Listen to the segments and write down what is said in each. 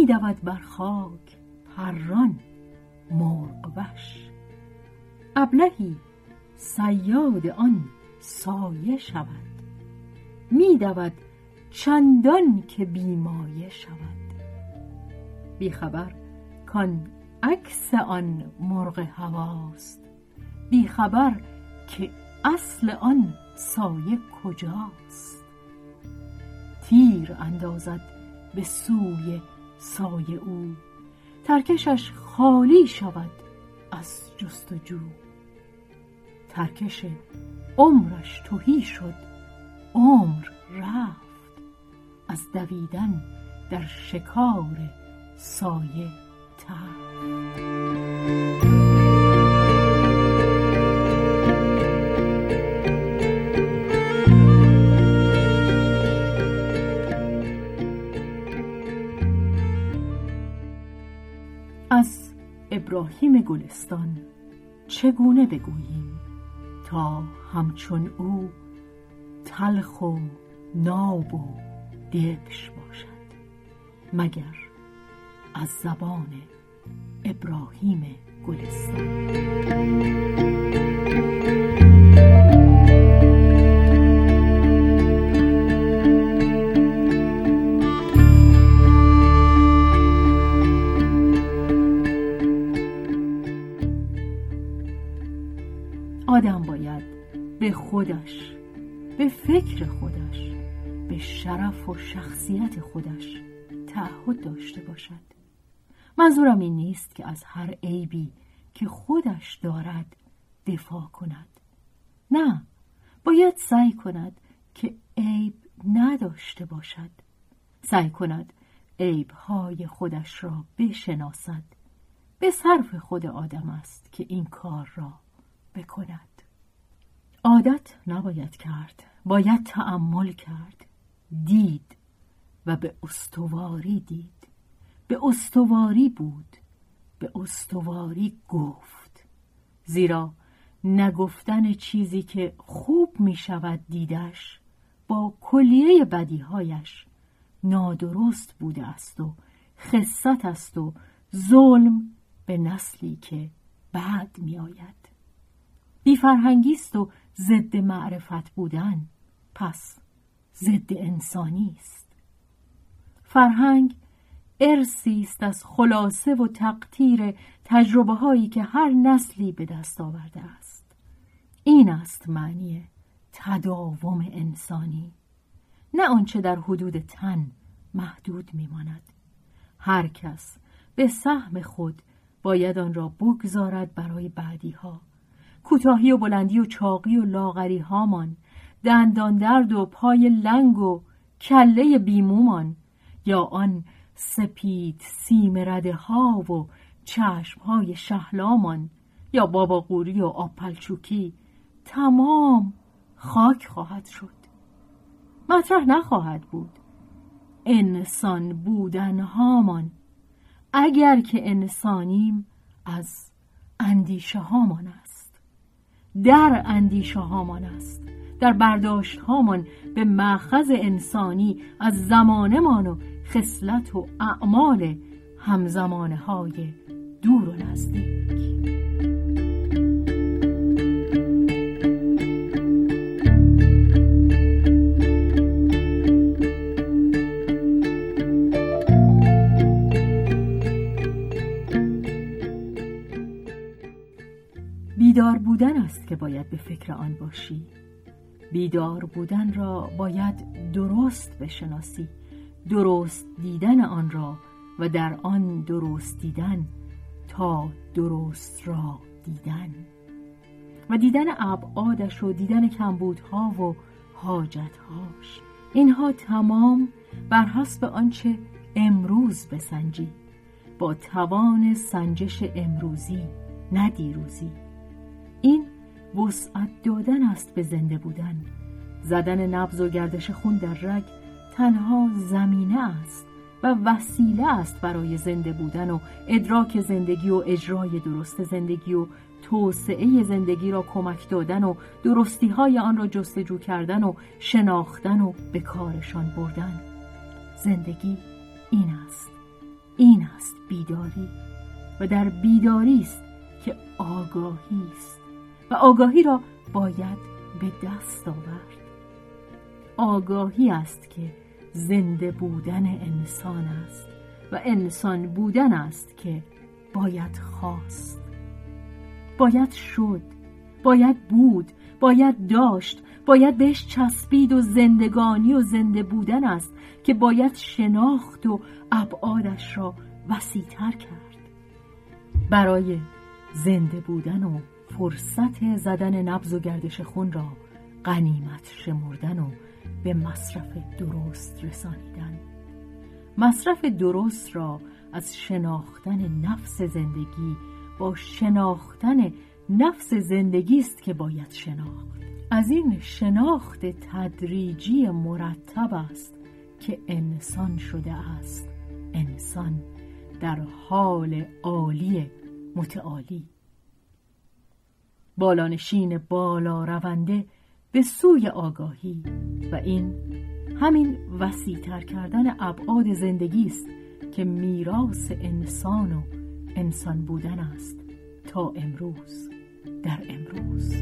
میدود بر خاک پران مرغ وش ابلهی صیاد آن سایه شود. میدود چندان که بیمایه شود. بیخبر کان عکس آن مرغ هواست. بیخبر که اصل آن سایه کجاست. تیر اندازد به سوی سایه او. ترکشش خالی شود از جستجو. ترکش عمرش تهی شد. عمر رفت. از دویدن در شکار سایه تفت ابراهیم گلستان. چگونه بگوییم تا همچون او تلخ و ناب و دبش باشد مگر از زبان ابراهیم گلستان؟ خودش به فکر خودش به شرف و شخصیت خودش تعهد داشته باشد. منظورم این نیست که از هر عیبی که خودش دارد دفاع کند. نه باید سعی کند که عیب نداشته باشد. سعی کند عیبهای خودش را بشناسد. به صرف خود آدم است که این کار را بکند. عادت نباید کرد باید تعمل کرد. دید و به استواری دید. به استواری بود به استواری گفت. زیرا نگفتن چیزی که خوب می شود دیدش با کلیه بدیهایش نادرست بوده است و خصت است و ظلم به نسلی که بعد می آید بیفرهنگیست و ضد معرفت بودن. پس ضد انسانی است. فرهنگ ارسی است از خلاصه و تقطیر تجربه هایی که هر نسلی به دست آورده است. این است معنی تداوم انسانی. نه آنچه در حدود تن محدود میماند. هر کس به سهم خود باید آن را بگذارد برای بعدی ها کوتاهی و بلندی و چاقی و لاغری هامان دندان درد و پای لنگ و کله بیمومان یا آن سپید سیم رده ها و چشم های شهلامان یا بابا قوری و آپلچوکی تمام خاک خواهد شد. مطرح نخواهد بود. انسان بودن هامان اگر که انسانیم از اندیشه هامان است. در اندیشه هامان است. در برداشت هامان به مأخذ انسانی از زمانمان و خصلت و اعمال همزمانه های دور و نزدیک. بودن است که باید به فکر آن باشی. بیدار بودن را باید درست بشناسی درست دیدن آن را و در آن درست دیدن تا درست را دیدن. و دیدن ابعادش و دیدن کمبودها و حاجتهاش. اینها تمام بر حسب آنچه امروز بسنجی. با توان سنجش امروزی نه دیروزی. این وسعت دادن است به زنده بودن. زدن نبض و گردش خون در رگ تنها زمینه است و وسیله است برای زنده بودن و ادراک زندگی و اجرای درست زندگی و توسعه زندگی را کمک دادن و درستی های آن را جستجو کردن و شناختن و به کارشان بردن. زندگی این است. این است بیداری. و در بیداری است که آگاهی است. و آگاهی را باید به دست آورد. آگاهی است که زنده بودن انسان است و انسان بودن است که باید خواست. باید شد باید بود باید داشت باید بهش چسبید و زندگانی و زنده بودن است که باید شناخت و ابعادش را وسیعتر کرد. برای زنده بودن و فرصت زدن نبز و گردش خون را غنیمت شمردن و به مصرف درست رسانیدن. مصرف درست را از شناختن نفس زندگی با شناختن نفس زندگی است که باید شناخت. از این شناخت تدریجی مرتب است که انسان شده است. انسان در حال عالی متعالی. بالانشین بالا رونده به سوی آگاهی و این همین وسیعتر کردن ابعاد زندگی است که میراث انسان و انسان بودن است تا امروز در امروز.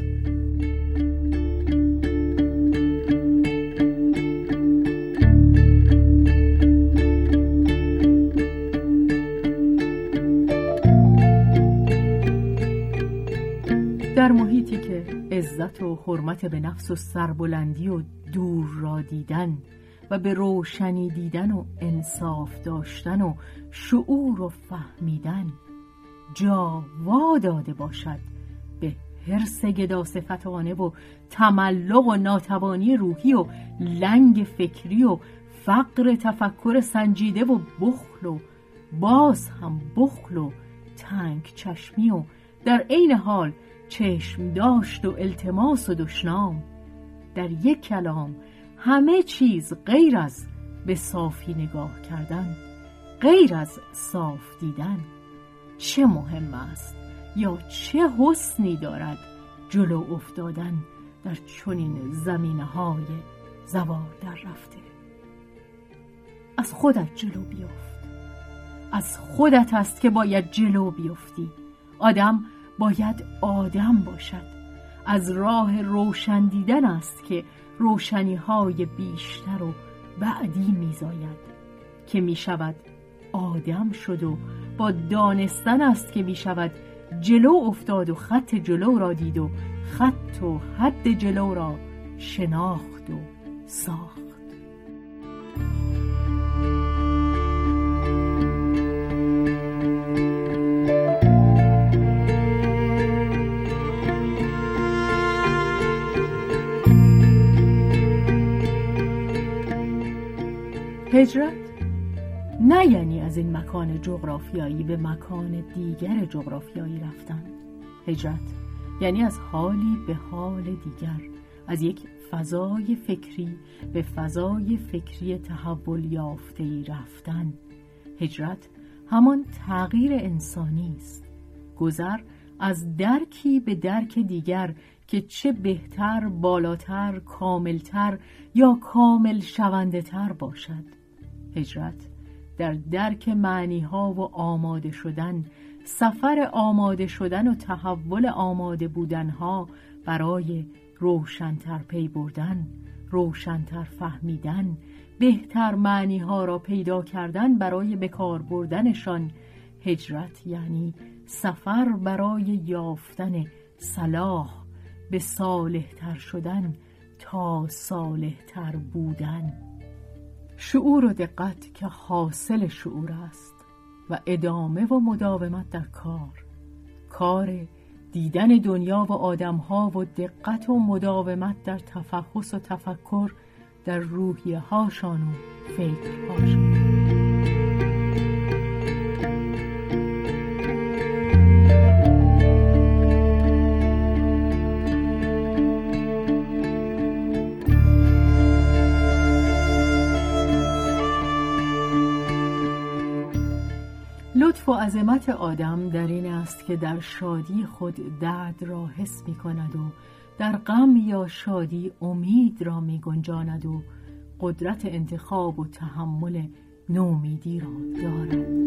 عزت و حرمت به نفس و سربلندی و دور را دیدن و به روشنی دیدن و انصاف داشتن و شعور و فهمیدن جا داده باشد به حرس گدا صفتانه و تملق و ناتوانی روحی و لنگ فکری و فقر تفکر سنجیده و بخل و باز هم بخل و تنگ چشمی و در عین حال چشم داشت و التماس و دشنام. در یک کلام همه چیز غیر از به صافی نگاه کردن غیر از صاف دیدن. چه مهم است یا چه حسنی دارد جلو افتادن در چنین زمینه های زوار در رفته؟ از خودت جلو بیفت از خودت است که باید جلو بیفتی. آدم باید آدم باشد. از راه روشن دیدن است که روشنی های بیشتر و بعدی میزاید که می شود آدم شد و با دانستن است که می شود جلو افتاد و خط جلو را دید و خط و حد جلو را شناخت و ساخت. هجرت؟ نه یعنی از این مکان جغرافیایی به مکان دیگر جغرافیایی رفتن. هجرت یعنی از حالی به حال دیگر از یک فضای فکری به فضای فکری تحول یافته رفتن. هجرت همان تغییر انسانی است. گذر از درکی به درک دیگر که چه بهتر بالاتر کاملتر یا کامل شونده تر باشد. هجرت. در درک معنی ها و آماده شدن سفر آماده شدن و تحول آماده بودن ها برای روشنتر پی بردن روشنتر فهمیدن بهتر معنی ها را پیدا کردن برای بکار بردنشان هجرت یعنی سفر برای یافتن صلاح به صالحتر شدن تا صالحتر بودن. شعور و دقت که حاصل شعور است و ادامه و مداومت در کار. کار دیدن دنیا و آدمها و دقت و مداومت در تفحص و تفکر در روحیه هاشان و فکرهاشان. لطف و عظمت آدم در این است که در شادی خود درد را حس می کند و در غم یا شادی امید را می گنجاند و قدرت انتخاب و تحمل نومیدی را دارد.